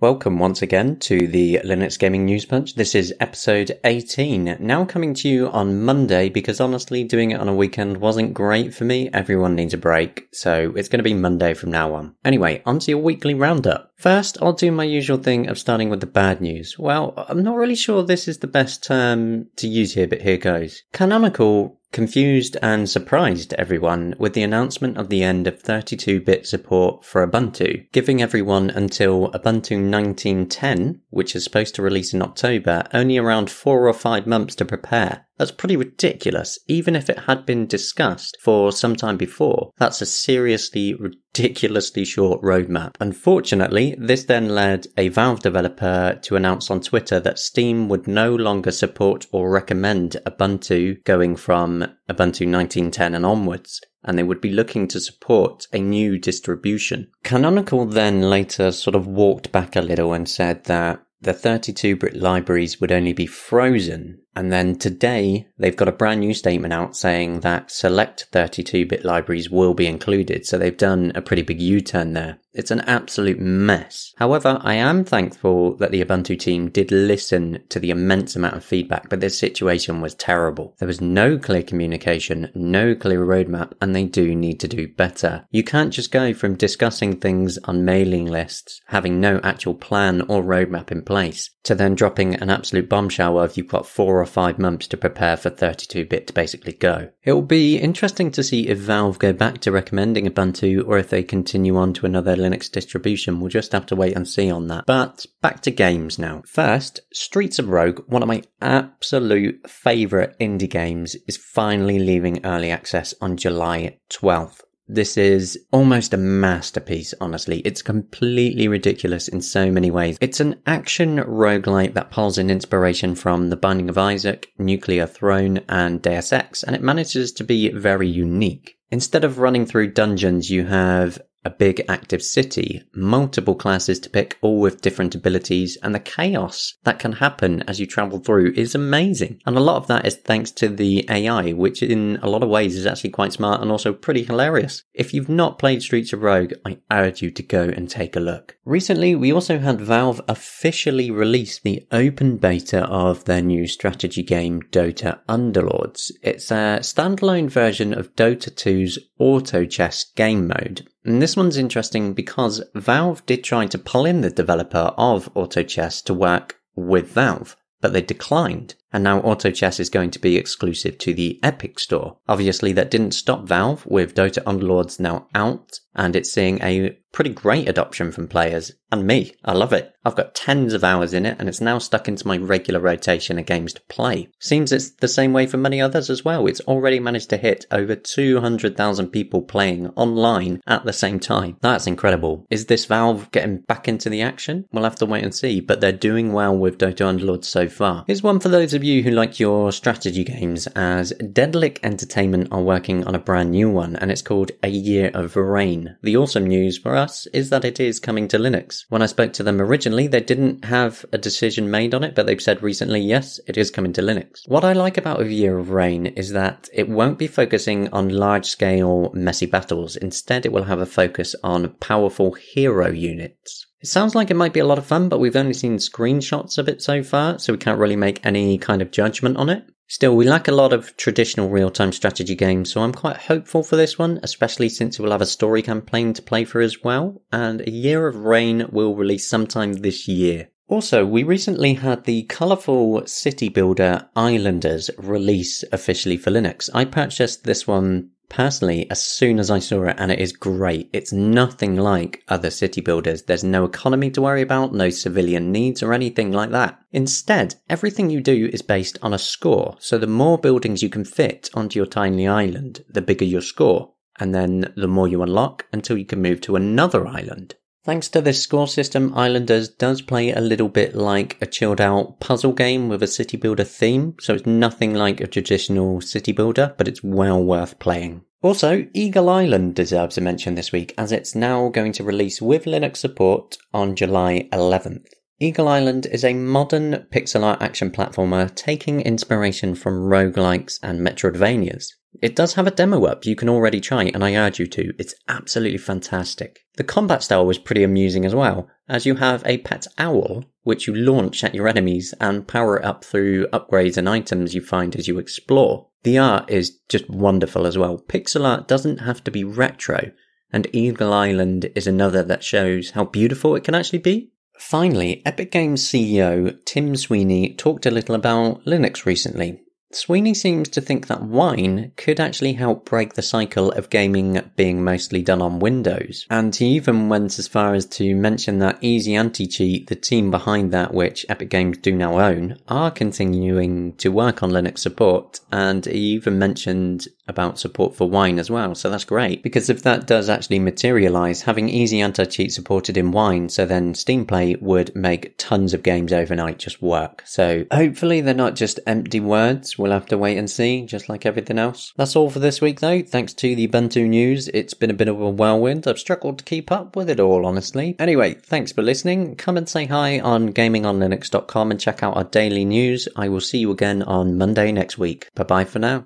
Welcome once again to the Linux Gaming News Punch. This is episode 18, now coming to you on Monday because honestly, doing it on a weekend wasn't great for me. Everyone needs a break, so it's going to be Monday from now on. Anyway, on to your weekly roundup. First, I'll do my usual thing of starting with the bad news. Well, I'm not really sure this is the best term to use here, but here goes. Canonical confused and surprised everyone with the announcement of the end of 32-bit support for Ubuntu, giving everyone until Ubuntu 1910, which is supposed to release in October, only around four or five months to prepare. That's pretty ridiculous. Even if it had been discussed for some time before, that's a seriously ridiculously short roadmap. Unfortunately, this then led a Valve developer to announce on Twitter that Steam would no longer support or recommend Ubuntu going from Ubuntu 1910 and onwards and they would be looking to support a new distribution. Canonical then later sort of walked back a little and said that the 32 bit libraries would only be frozen and then today, they've got a brand new statement out saying that select 32 bit libraries will be included. So they've done a pretty big U turn there. It's an absolute mess. However, I am thankful that the Ubuntu team did listen to the immense amount of feedback, but this situation was terrible. There was no clear communication, no clear roadmap, and they do need to do better. You can't just go from discussing things on mailing lists, having no actual plan or roadmap in place, to then dropping an absolute bombshell of you've got four or five months to prepare for 32-bit to basically go. It will be interesting to see if Valve go back to recommending Ubuntu or if they continue on to another Linux distribution. We'll just have to wait and see on that. But back to games now. First, Streets of Rogue, one of my absolute favourite indie games, is finally leaving early access on July 12th. This is almost a masterpiece, honestly. It's completely ridiculous in so many ways. It's an action roguelite that pulls in inspiration from The Binding of Isaac, Nuclear Throne, and Deus Ex, and it manages to be very unique. Instead of running through dungeons, you have a big active city, multiple classes to pick, all with different abilities, and the chaos that can happen as you travel through is amazing. And a lot of that is thanks to the AI, which in a lot of ways is actually quite smart and also pretty hilarious. If you've not played Streets of Rogue, I urge you to go and take a look. Recently, we also had Valve officially release the open beta of their new strategy game, Dota Underlords. It's a standalone version of Dota 2's auto chess game mode and this one's interesting because Valve did try to pull in the developer of AutoChess to work with Valve, but they declined. And now AutoChess is going to be exclusive to the Epic Store. Obviously, that didn't stop Valve with Dota Underlords now out, and it's seeing a pretty great adoption from players and me. I love it. I've got tens of hours in it and it's now stuck into my regular rotation of games to play. Seems it's the same way for many others as well. It's already managed to hit over 200,000 people playing online at the same time. That's incredible. Is this Valve getting back into the action? We'll have to wait and see, but they're doing well with Dota Underlords so far. Here's one for those of you who like your strategy games as Daedalic Entertainment are working on a brand new one and it's called A Year of Rain. The awesome news for us is that it is coming to Linux. When I spoke to them originally, they didn't have a decision made on it, but they've said recently, yes, it is coming to Linux. What I like about A Year of Rain is that it won't be focusing on large scale messy battles. Instead, it will have a focus on powerful hero units. It sounds like it might be a lot of fun, but we've only seen screenshots of it so far, so we can't really make any kind of judgment on it. Still, we lack a lot of traditional real-time strategy games, so I'm quite hopeful for this one, especially since it will have a story campaign to play for as well, and A Year of Rain will release sometime this year. Also, we recently had the colourful city builder Islanders release officially for Linux. I purchased this one personally as soon as I saw it, and it is great. It's nothing like other city builders. There's no economy to worry about, no civilian needs or anything like that. Instead, everything you do is based on a score. So the more buildings you can fit onto your tiny island, the bigger your score. And then the more you unlock until you can move to another island. Thanks to this score system, Islanders does play a little bit like a chilled out puzzle game with a city builder theme, so it's nothing like a traditional city builder, but it's well worth playing. Also, Eagle Island deserves a mention this week as it's now going to release with Linux support on July 11th. Eagle Island is a modern pixel art action platformer taking inspiration from roguelikes and Metroidvanias. It does have a demo up you can already try, and I urge you to. It's absolutely fantastic. The combat style was pretty amusing as well, as you have a pet owl, which you launch at your enemies and power up through upgrades and items you find as you explore. The art is just wonderful as well. Pixel art doesn't have to be retro, and Eagle Island is another that shows how beautiful it can actually be. Finally, Epic Games CEO Tim Sweeney talked a little about Linux recently, Sweeney seems to think that wine could actually help break the cycle of gaming being mostly done on Windows. And he even went as far as to mention that Easy Anti Cheat, the team behind that, which Epic Games do now own, are continuing to work on Linux support. And he even mentioned about support for wine as well. So that's great because if that does actually materialize, having easy anti cheat supported in wine, so then Steam Play would make tons of games overnight just work. So hopefully they're not just empty words. We'll have to wait and see, just like everything else. That's all for this week though. Thanks to the Ubuntu news. It's been a bit of a whirlwind. I've struggled to keep up with it all, honestly. Anyway, thanks for listening. Come and say hi on gamingonlinux.com and check out our daily news. I will see you again on Monday next week. Bye bye for now.